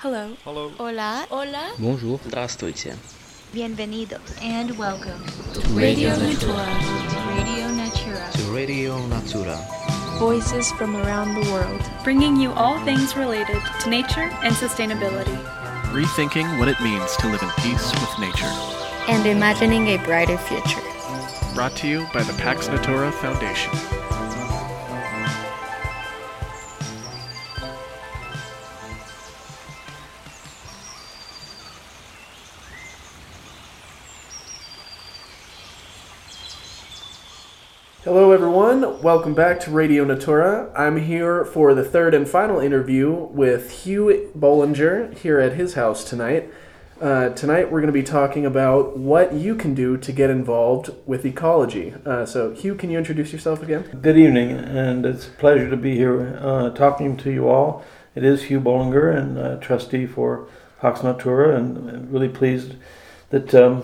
Hello. Hello. Hola. Hola. Bonjour. Здравствуйте. Bienvenidos. And welcome Radio Natura. Radio Natura. To Radio Natura. Voices from around the world. bringing you all things related to nature and sustainability. Rethinking what it means to live in peace with nature. and imagining a brighter future. Brought to you by the Pax Natura Foundation. Welcome back to Radio Natura. I'm here for the third and final interview with Hugh Bollinger here at his house tonight. Uh, tonight, we're going to be talking about what you can do to get involved with ecology. Uh, so, Hugh, can you introduce yourself again? Good evening, and it's a pleasure to be here uh, talking to you all. It is Hugh Bollinger, and uh, trustee for Pax Natura, and really pleased that um,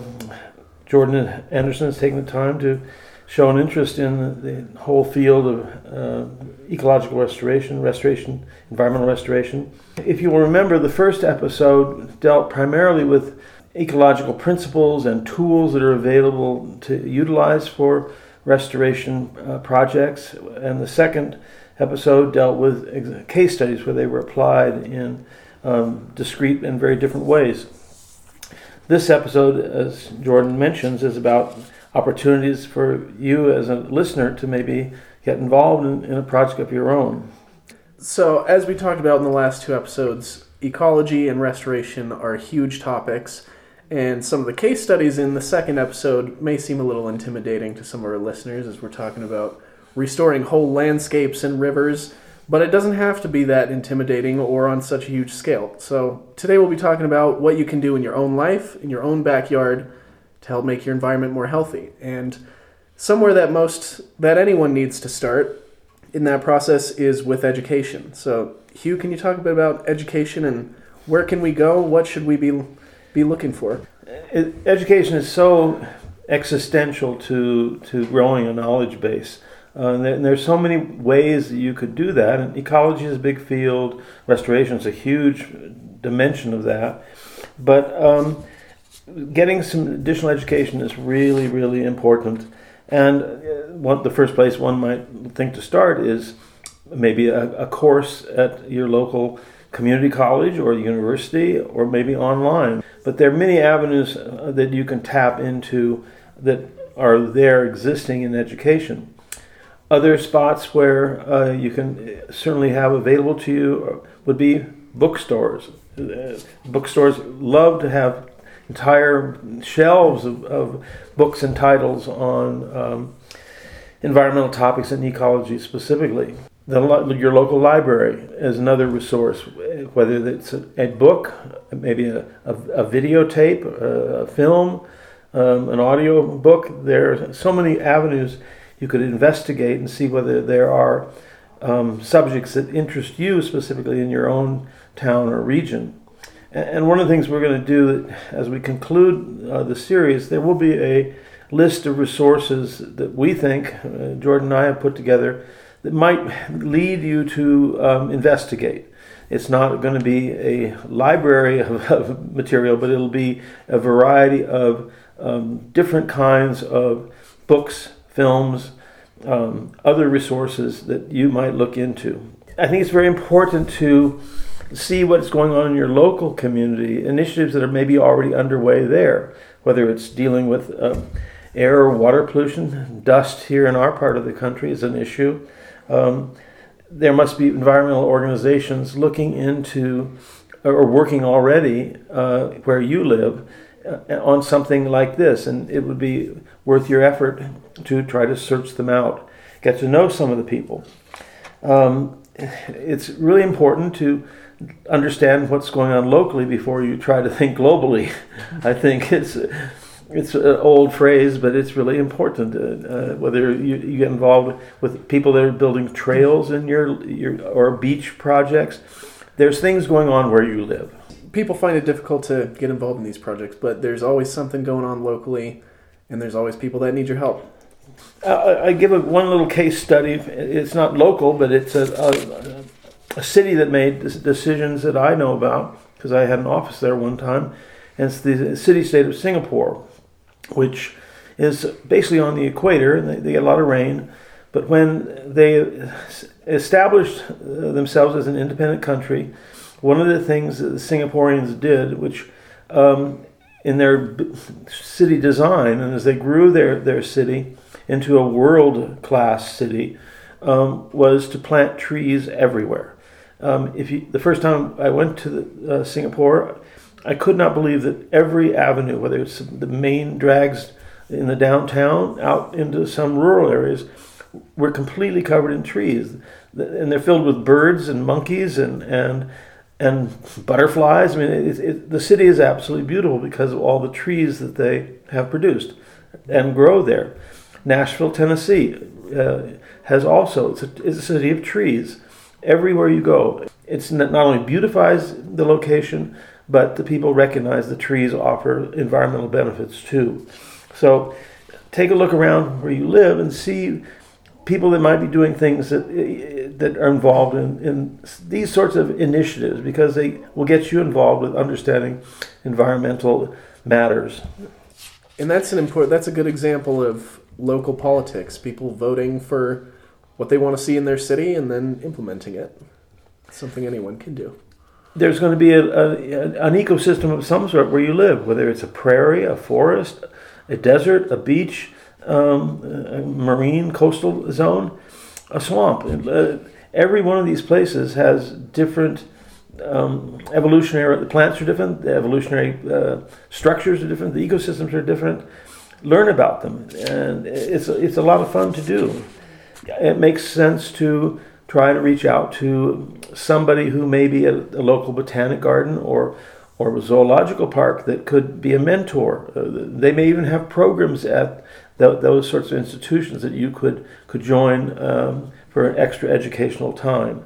Jordan Anderson has taken the time to show an interest in the whole field of uh, ecological restoration, restoration, environmental restoration. If you will remember, the first episode dealt primarily with ecological principles and tools that are available to utilize for restoration uh, projects, and the second episode dealt with ex- case studies where they were applied in um, discrete and very different ways. This episode, as Jordan mentions, is about opportunities for you as a listener to maybe get involved in, in a project of your own. So, as we talked about in the last two episodes, ecology and restoration are huge topics, and some of the case studies in the second episode may seem a little intimidating to some of our listeners as we're talking about restoring whole landscapes and rivers, but it doesn't have to be that intimidating or on such a huge scale. So, today we'll be talking about what you can do in your own life, in your own backyard, to help make your environment more healthy. And somewhere that most that anyone needs to start in that process is with education. So, Hugh, can you talk a bit about education and where can we go? What should we be be looking for? Education is so existential to to growing a knowledge base. Uh, and, there, and there's so many ways that you could do that. And ecology is a big field. Restoration is a huge dimension of that. But um, getting some additional education is really, really important. And uh, one, the first place one might think to start is maybe a, a course at your local community college or university or maybe online. But there are many avenues uh, that you can tap into that are there existing in education. Other spots where uh, you can certainly have available to you would be bookstores. Uh, bookstores love to have entire shelves of, of books and titles on um, environmental topics and ecology specifically. The, your local library is another resource, whether it's a, a book, maybe a, a, a videotape, a, film, um, an audio book. There are so many avenues you could investigate and see whether there are um, subjects that interest you specifically in your own town or region. And one of the things we're going to do as we conclude uh, the series, there will be a list of resources that we think, uh, Jordan and I have put together, that might lead you to um, investigate. It's not going to be a library of, of, material, but it'll be a variety of um, different kinds of books, films, um, other resources that you might look into. I think it's very important to see what's going on in your local community, initiatives that are maybe already underway there, whether it's dealing with uh, air or water pollution, dust here in our part of the country is an issue. Um, there must be environmental organizations looking into or working already uh, where you live uh, on something like this, and it would be worth your effort to try to search them out, get to know some of the people. Um, it's really important to understand what's going on locally before you try to think globally. I think it's it's an old phrase, but it's really important. Uh, uh, whether you, you, get involved with people that are building trails in your your or beach projects, there's things going on where you live. People find it difficult to get involved in these projects, but there's always something going on locally, and there's always people that need your help. Uh, I give a, one little case study. It's not local, but it's a, a, a city that made decisions that I know about. because I had an office there one time, and it's the city state of Singapore, which is basically on the equator, and they, they get a lot of rain. But when they established uh, themselves as an independent country, one of the things that the Singaporeans did, which um, in their city design, and as they grew their, their city into a world class city, um, was to plant trees everywhere. Um, if you, the first time I went to the, uh, Singapore, I could not believe that every avenue, whether it's the main drags in the downtown out into some rural areas, were completely covered in trees, and they're filled with birds and monkeys and and and butterflies. I mean, it, it, the city is absolutely beautiful because of all the trees that they have produced and grow there. Nashville, Tennessee, uh, has also it's a, it's a city of trees. Everywhere you go, it's not only beautifies the location, but the people recognize the trees offer environmental benefits too. So, take a look around where you live and see people that might be doing things that eh, that are involved in, in these sorts of initiatives because they will get you involved with understanding environmental matters. And that's an important. That's a good example of local politics. People voting for what they want to see in their city and then implementing it. something anyone can do. There's going to be a, a, an ecosystem of some sort where you live, whether it's a prairie, a forest, a desert, a beach, um, a marine coastal zone, a swamp. Uh, every one of these places has different um, evolutionary. The plants are different. The evolutionary uh, structures are different. The ecosystems are different. Learn about them, and it's it's a lot of fun to do. It makes sense to try to reach out to somebody who may be a local botanic garden or or a zoological park that could be a mentor. Uh, they may even have programs at th- those sorts of institutions that you could could join um, for an extra educational time.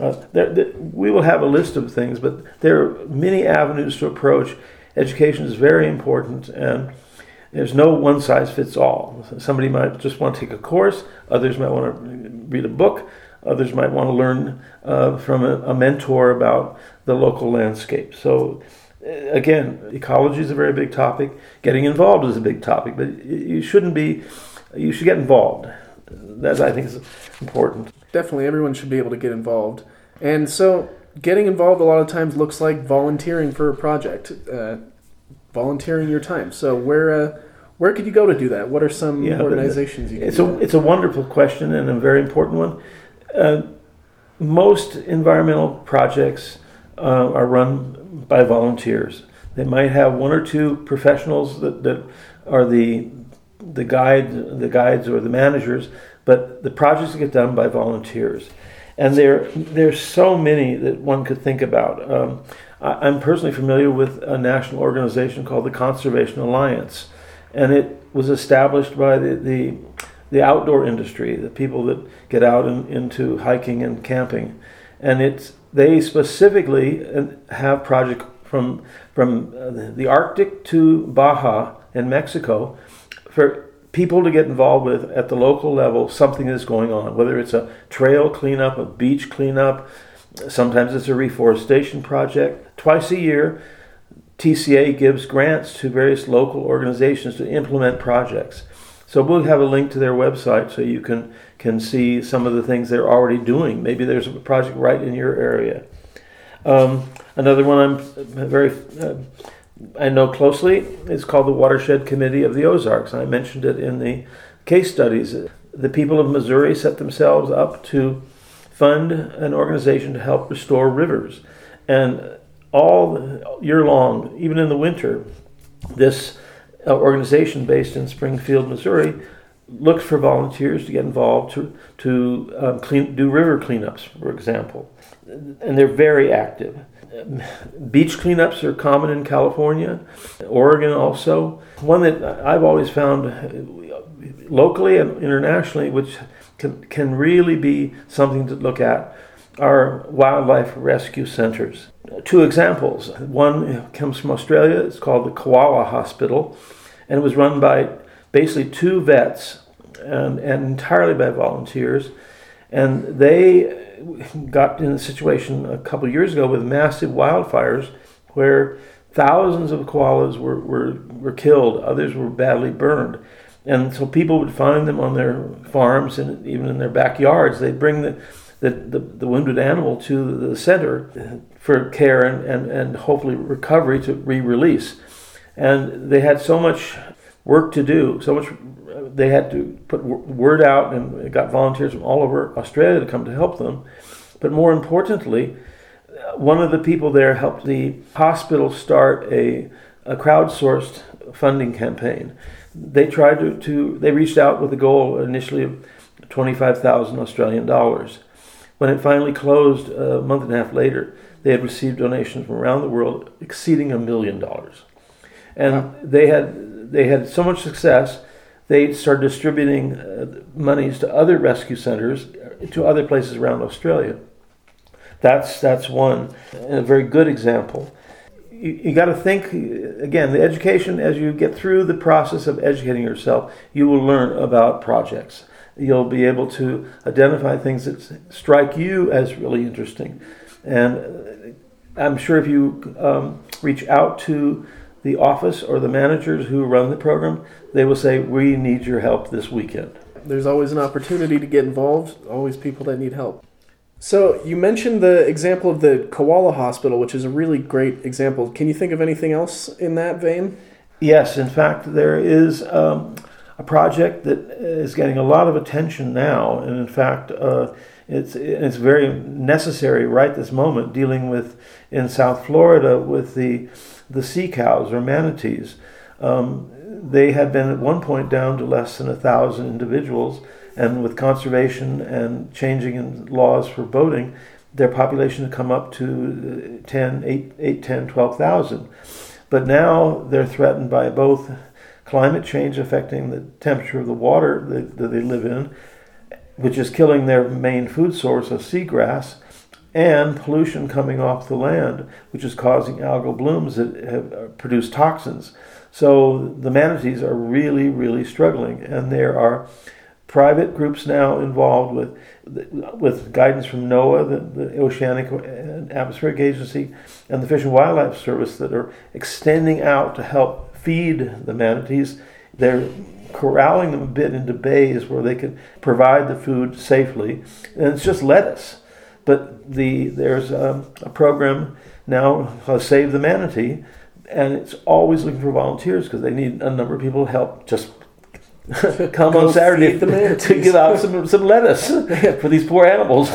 Uh, there, there, we will have a list of things, but there are many avenues to approach. Education is very important, and there's no one size fits all. Somebody might just want to take a course, others might want to read a book, others might want to learn uh, from a, a mentor about the local landscape. So, uh, again, ecology is a very big topic. Getting involved is a big topic, but you shouldn't be. You should get involved. That I think is important. Definitely, everyone should be able to get involved. And so, getting involved a lot of times looks like volunteering for a project, uh, volunteering your time. So, where uh, where could you go to do that? What are some Yeah, organizations you can It's a it's a wonderful question and a very important one. Uh, most environmental projects uh, are run by volunteers. They might have one or two professionals that, that are the the guide the guides or the managers, but the projects get done by volunteers. And there there's so many that one could think about. Um, I'm personally familiar with a national organization called the Conservation Alliance, and it was established by the, the the outdoor industry, the people that get out and into hiking and camping, and it's they specifically uh, have projects from from uh, the Arctic to Baja in Mexico for people to get involved with at the local level something that's going on, whether it's a trail cleanup, a beach cleanup, sometimes it's a reforestation project. Twice a year, TCA gives grants to various local organizations to implement projects. So we'll have a link to their website so you can can see some of the things they're already doing. Maybe there's a project right in your area. Um, another one I'm very uh, I know closely is called the Watershed Committee of the Ozarks. I mentioned it in the case studies. The people of Missouri set themselves up to fund an organization to help restore rivers, and all year long, even in the winter, this uh, organization based in Springfield, Missouri, looks for volunteers to get involved to to um, clean, do river cleanups, for example, and they're very active. Beach cleanups are common in California, Oregon also. One that I've always found locally and internationally, which can, can really be something to look at, are wildlife rescue centers. Two examples. One comes from Australia. It's called the Koala Hospital, and it was run by basically two vets and, and entirely by volunteers. And they got in a situation a couple years ago with massive wildfires where thousands of koalas were, were, were killed, others were badly burned. And so people would find them on their farms and even in their backyards. They'd bring the, the, the, the wounded animal to the center for care and, and, and hopefully recovery to re release. And they had so much work to do, so much they had to put word out and got volunteers from all over Australia to come to help them. But more importantly, one of the people there helped the hospital start a, a crowdsourced funding campaign. They tried to, to they reached out with a goal initially of 25,000 Australian dollars. When it finally closed a month and a half later, they had received donations from around the world exceeding a million dollars. And wow. they had they had so much success, they started distributing uh, monies to other rescue centers, to other places around Australia. That's that's one, a very good example. You, you got to think again. The education, as you get through the process of educating yourself, you will learn about projects. You'll be able to identify things that strike you as really interesting, and I'm sure if you um, reach out to the office or the managers who run the program, they will say, "We need your help this weekend." There's always an opportunity to get involved. Always people that need help. So you mentioned the example of the koala hospital, which is a really great example. Can you think of anything else in that vein? Yes, in fact, there is um, a project that is getting a lot of attention now, and in fact, uh, it's it's very necessary right this moment. Dealing with in South Florida with the the sea cows or manatees, um, they had been at one point down to less than a thousand individuals and with conservation and changing in laws for boating, their population had come up to uh, 10, 8, 8 10, 12,000. But now they're threatened by both climate change affecting the temperature of the water that, that they live in, which is killing their main food source of seagrass, and pollution coming off the land, which is causing algal blooms that have uh, produced toxins. So the manatees are really, really struggling, and there are private groups now involved with with guidance from NOAA, the, the Oceanic and Atmospheric Agency, and the Fish and Wildlife Service that are extending out to help feed the manatees. They're corralling them a bit into bays where they can provide the food safely, and it's just lettuce. But the there's a, a program now called Save the Manatee, and it's always looking for volunteers because they need a number of people to help just come on Saturday to give out some some lettuce for these poor animals.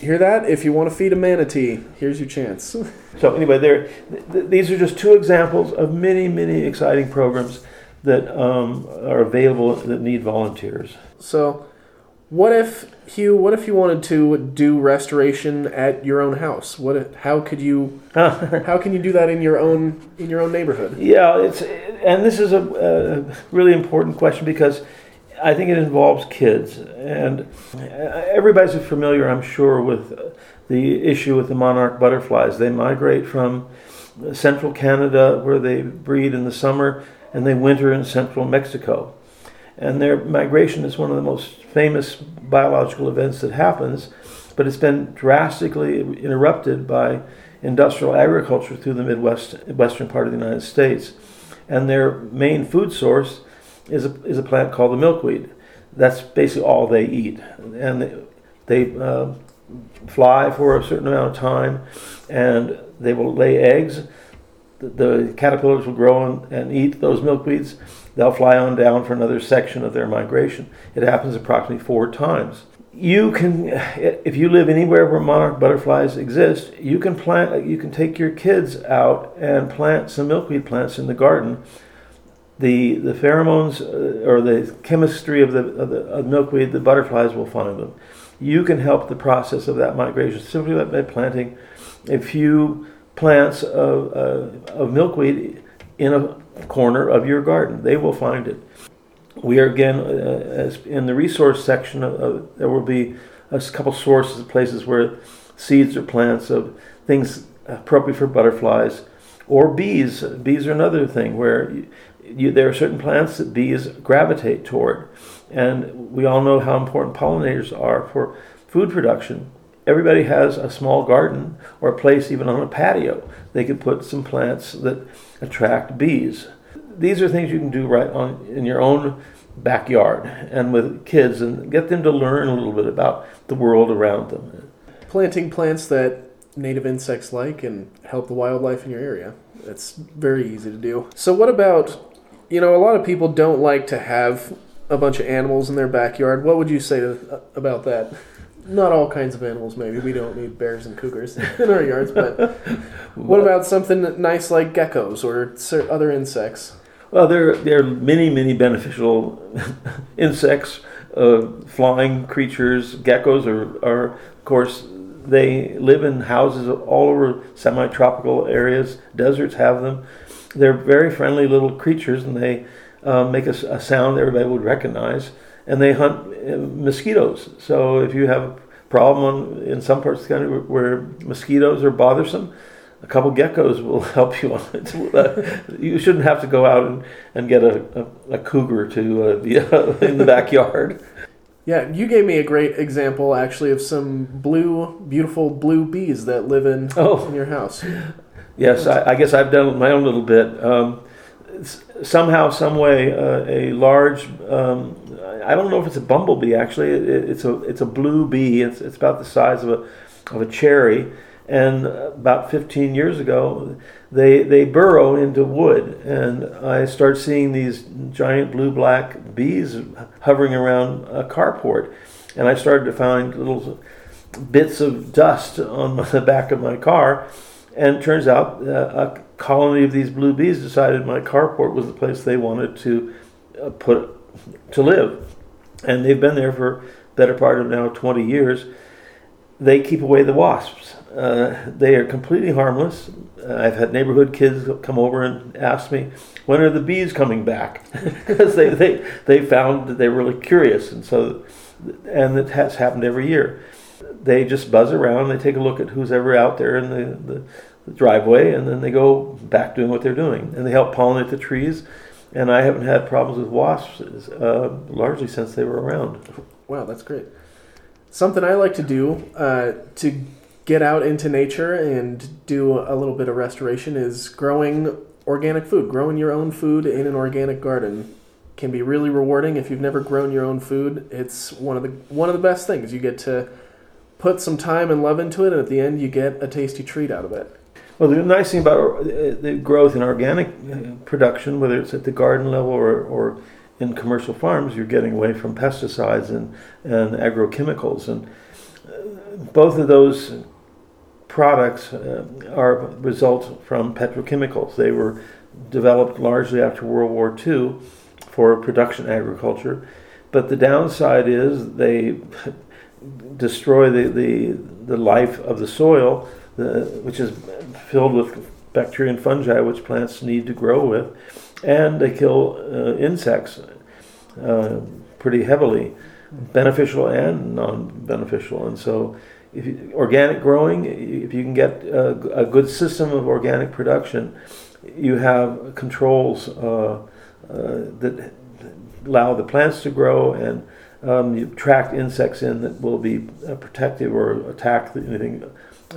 Hear that? If you want to feed a manatee, here's your chance. so anyway, there. Th- these are just two examples of many, many exciting programs that um, are available that need volunteers. So, what if Hugh? What if you wanted to do restoration at your own house? What? If, how could you? how can you do that in your own in your own neighborhood? Yeah, it's and this is a, a really important question because I think it involves kids, and everybody's familiar, I'm sure, with the issue with the monarch butterflies. They migrate from central Canada, where they breed in the summer, and they winter in central Mexico and their migration is one of the most famous biological events that happens, but it's been drastically interrupted by industrial agriculture through the Midwest, western part of the United States. And their main food source is a, is a plant called the milkweed. That's basically all they eat. And they, they uh, fly for a certain amount of time and they will lay eggs. The, the caterpillars will grow and, and eat those milkweeds they'll fly on down for another section of their migration. It happens approximately four times. You can, if you live anywhere where monarch butterflies exist, you can plant. You can take your kids out and plant some milkweed plants in the garden. The the pheromones uh, or the chemistry of the, of the of milkweed, the butterflies will find them. You can help the process of that migration simply by planting a few plants of, uh, of milkweed in a corner of your garden. They will find it. We are again, uh, as in the resource section, of, of, there will be a couple sources of places where seeds or plants of things appropriate for butterflies or bees. Bees are another thing where you, you, there are certain plants that bees gravitate toward. And we all know how important pollinators are for food production. everybody has a small garden or a place even on a patio. They could put some plants that attract bees. These are things you can do right on in your own backyard and with kids and get them to learn a little bit about the world around them. Planting plants that native insects like and help the wildlife in your area. It's very easy to do. So, what about, you know, a lot of people don't like to have a bunch of animals in their backyard. What would you say to, uh, about that? Not all kinds of animals, maybe. We don't need bears and cougars in our yards, but what about something nice like geckos or other insects? Well, there, there are many, many beneficial insects, uh, flying creatures. Geckos are, are, of course, they live in houses all over semi tropical areas. Deserts have them. They're very friendly little creatures and they uh, make a, a, sound everybody would recognize. And they hunt uh, mosquitoes. So if you have a problem in some parts of the country where mosquitoes are bothersome, a couple geckos will help you on it. You shouldn't have to go out and, and get a, a, a cougar to uh, be in the backyard. Yeah, you gave me a great example actually of some blue, beautiful blue bees that live in, oh. in your house. Yes, I, I, guess I've done my own little bit. Um, somehow, some way, uh, a large. Um, I don't know if it's a bumblebee. Actually, it, it's a it's a blue bee. It's it's about the size of a of a cherry, and about 15 years ago, they they burrow into wood, and I start seeing these giant blue black bees hovering around a carport, and I started to find little bits of dust on the back of my car, and turns out uh, a colony of these blue bees decided my carport was the place they wanted to uh, put to live, and they've been there for better part of now 20 years. They keep away the wasps uh, they are completely harmless. Uh, I've had neighborhood kids come over and ask me, when are the bees coming back? Because they, they, they found that they were really curious. And so, and it has happened every year. They just buzz around, they take a look at who's ever out there in the, the, the driveway, and then they go back doing what they're doing. And they help pollinate the trees. And I haven't had problems with wasps uh, largely since they were around. Wow, that's great. Something I like to do uh, to get out into nature and do a little bit of restoration is growing organic food. Growing your own food in an organic garden can be really rewarding. If you've never grown your own food, it's one of the one of the best things. You get to put some time and love into it, and at the end, you get a tasty treat out of it. Well, the nice thing about uh, the growth in organic uh, production, whether it's at the garden level or, or in commercial farms, you're getting away from pesticides and, and agrochemicals. And uh, both of those products uh, are result from petrochemicals. They were developed largely after World War II for production agriculture, but the downside is they destroy the, the, the life of the soil, the, which is filled with bacteria and fungi, which plants need to grow with, and they kill uh, insects uh, pretty heavily, beneficial and non beneficial. And so if you, organic growing, if you can get a, a, good system of organic production, you have controls uh, uh, that allow the plants to grow and um, you attract insects in that will be uh, protective or attack anything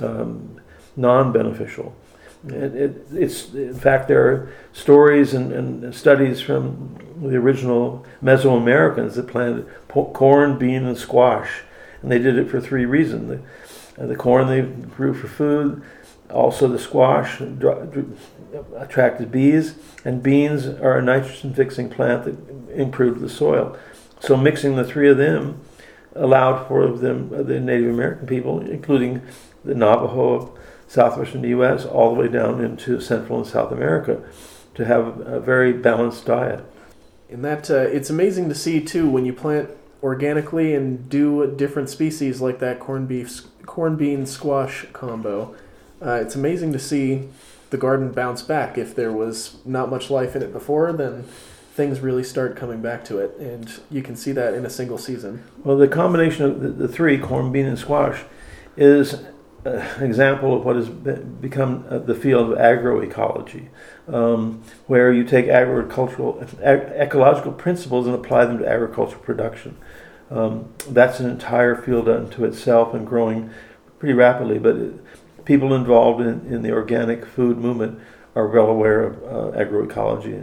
um, non-beneficial. It, it, it's in fact there are stories and, and, studies from the original Mesoamericans that planted corn, bean, and squash and they did it for three reasons. The, the corn they grew for food, also the squash attracted bees, and beans are a nitrogen fixing plant that improved the soil. So mixing the three of them allowed for them, the Native American people, including the Navajo southwestern U.S., all the way down into Central and South America, to have a very balanced diet. And that uh, it's amazing to see too when you plant organically and do different species like that corn beef corn bean squash combo. Uh, it's amazing to see the garden bounce back. If there was not much life in it before, then things really start coming back to it, and you can see that in a single season. Well, the combination of the, the three corn, bean, and squash is an example of what has become uh, the field of agroecology, um, where you take agricultural, ag- ecological principles and apply them to agricultural production. Um, that's an entire field unto itself and growing pretty rapidly. But it, people involved in, in the organic food movement are well aware of uh, agroecology.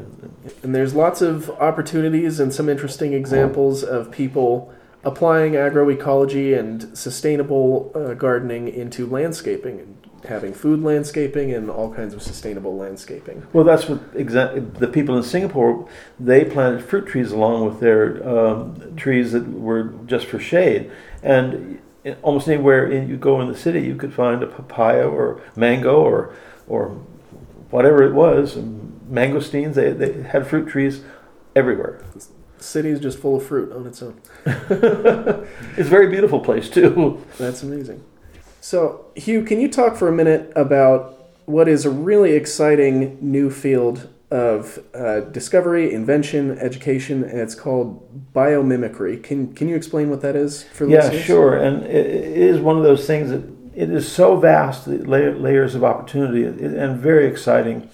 And there's lots of opportunities and some interesting examples of people applying agroecology and sustainable uh, gardening into landscaping and having food landscaping and all kinds of sustainable landscaping. Well, that's what exa- the people in Singapore they planted fruit trees along with their um, trees that were just for shade, and almost anywhere in, you go in the city, you could find a papaya or mango or or whatever it was, mangosteens. They they had fruit trees everywhere. City is just full of fruit on its own. it's a very beautiful place too. That's amazing. So, Hugh, can you talk for a minute about what is a really exciting new field of uh, discovery, invention, education, and it's called biomimicry. Can can you explain what that is for yeah, listeners? sure. And it is one of those things that it is so vast, the layers of opportunity, and very exciting.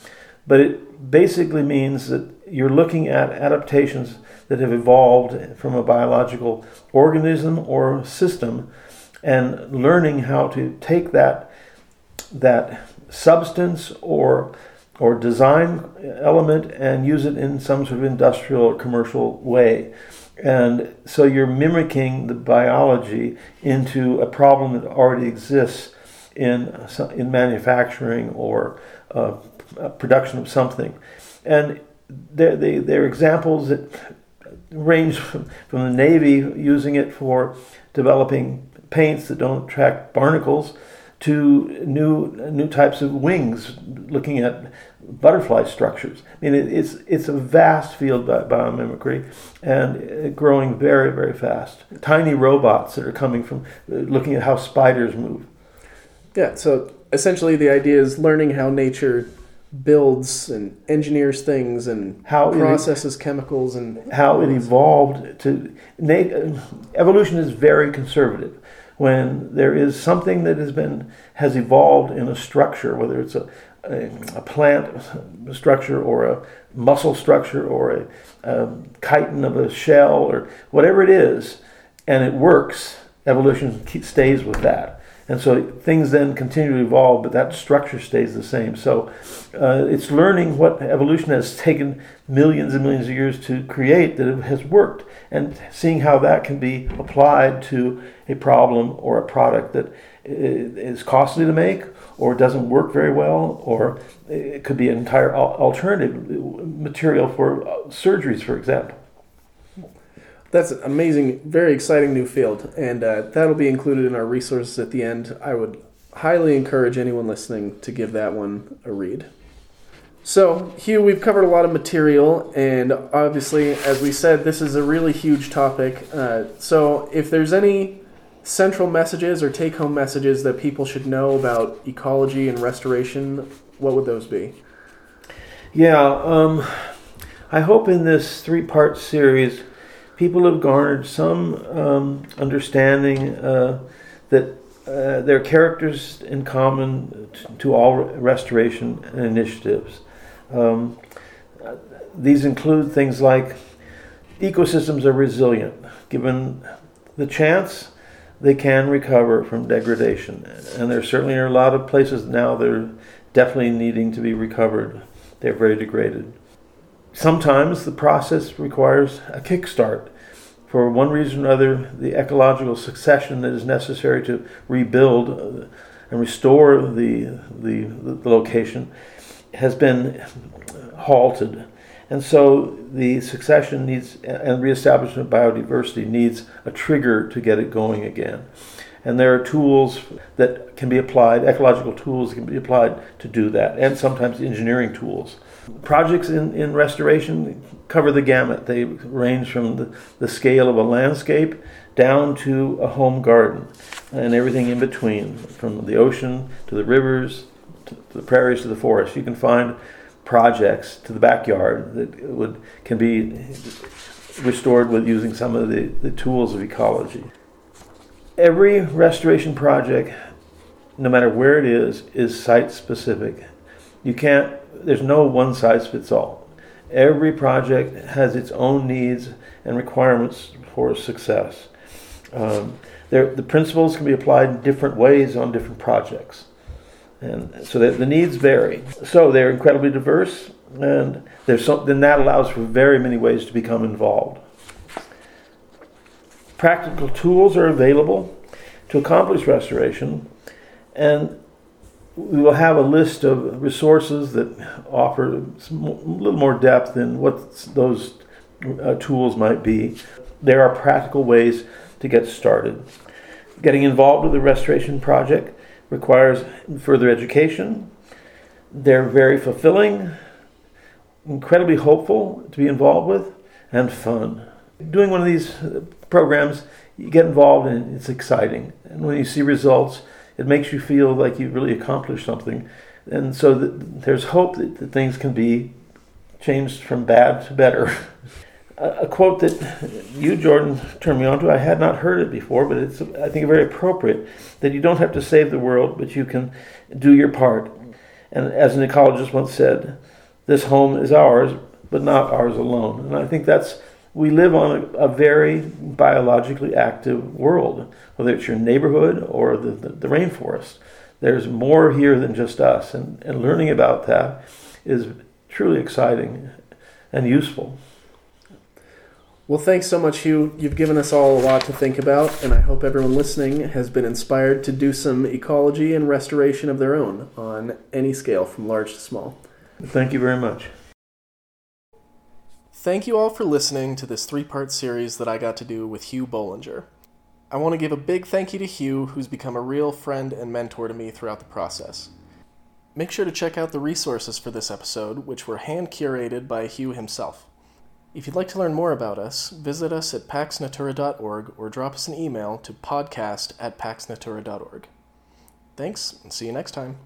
But it basically means that you're looking at adaptations that have evolved from a biological organism or system and learning how to take that that substance or or design element and use it in some sort of industrial or commercial way. And so you're mimicking the biology into a problem that already exists in in manufacturing or uh, production of something. And there, they, there are examples that range from, the Navy using it for developing paints that don't attract barnacles to new new types of wings, looking at butterfly structures. I mean, it, it's it's a vast field by biomimicry, and uh, growing very very fast. Tiny robots that are coming from uh, looking at how spiders move. Yeah. So essentially, the idea is learning how nature builds and engineers things and how processes it, chemicals and how it evolved to evolution is very conservative when there is something that has been has evolved in a structure, whether it's a, a, a plant structure or a muscle structure or a, a chitin of a shell or whatever it is, and it works, evolution stays with that. And so things then continue to evolve, but that structure stays the same. So uh, it's learning what evolution has taken millions and millions of years to create that it has worked, and seeing how that can be applied to a problem or a product that is costly to make or doesn't work very well, or it could be an entire alternative material for uh, surgeries, for example. That's an amazing, very exciting new field, and uh, that'll be included in our resources at the end. I would highly encourage anyone listening to give that one a read. So, Hugh, we've covered a lot of material, and obviously, as we said, this is a really huge topic. Uh, so, if there's any central messages or take home messages that people should know about ecology and restoration, what would those be? Yeah, um, I hope in this three part series people have garnered some um, understanding uh, that uh, there are characters in common to, to all restoration initiatives. Um, these include things like ecosystems are resilient. Given the chance, they can recover from degradation. And there certainly are a lot of places now that are definitely needing to be recovered. They're very degraded. Sometimes the process requires a kickstart. For one reason or other, the ecological succession that is necessary to rebuild uh, and restore the, the, the location has been halted. And so the succession needs and reestablishment of biodiversity needs a trigger to get it going again. And there are tools that can be applied, ecological tools can be applied to do that, and sometimes engineering tools. Projects in, in restoration cover the gamut. They range from the, the scale of a landscape down to a home garden and everything in between, from the ocean to the rivers to the prairies to the forest. You can find projects to the backyard that would can be restored with using some of the, the tools of ecology. Every restoration project, no matter where it is, is site specific. You can't there's no one size fits all. Every project has its own needs and requirements for success. Um, They're, the principles can be applied in different ways on different projects. And so the, the needs vary. So they're incredibly diverse, and there's then that allows for very many ways to become involved. Practical tools are available to accomplish restoration, and we will have a list of resources that offer a little more depth in what those uh, tools might be. There are practical ways to get started. Getting involved with the restoration project requires further education. They're very fulfilling, incredibly hopeful to be involved with, and fun. Doing one of these programs, you get involved and it's exciting. And when you see results, it makes you feel like you've really accomplished something. And so there's hope that, that things can be changed from bad to better. a, quote that you, Jordan, turned me on to, I had not heard it before, but it's, I think, very appropriate that you don't have to save the world, but you can do your part. And as an ecologist once said, this home is ours, but not ours alone. And I think that's we live on a, a, very biologically active world, whether it's your neighborhood or the, the, the, rainforest. There's more here than just us, and, and learning about that is truly exciting and useful. Well, thanks so much, Hugh. You've given us all a lot to think about, and I hope everyone listening has been inspired to do some ecology and restoration of their own on any scale, from large to small. Thank you very much. Thank you all for listening to this three part series that I got to do with Hugh Bollinger. I want to give a big thank you to Hugh, who's become a real friend and mentor to me throughout the process. Make sure to check out the resources for this episode, which were hand curated by Hugh himself. If you'd like to learn more about us, visit us at paxnatura.org or drop us an email to podcast at paxnatura.org. Thanks, and see you next time.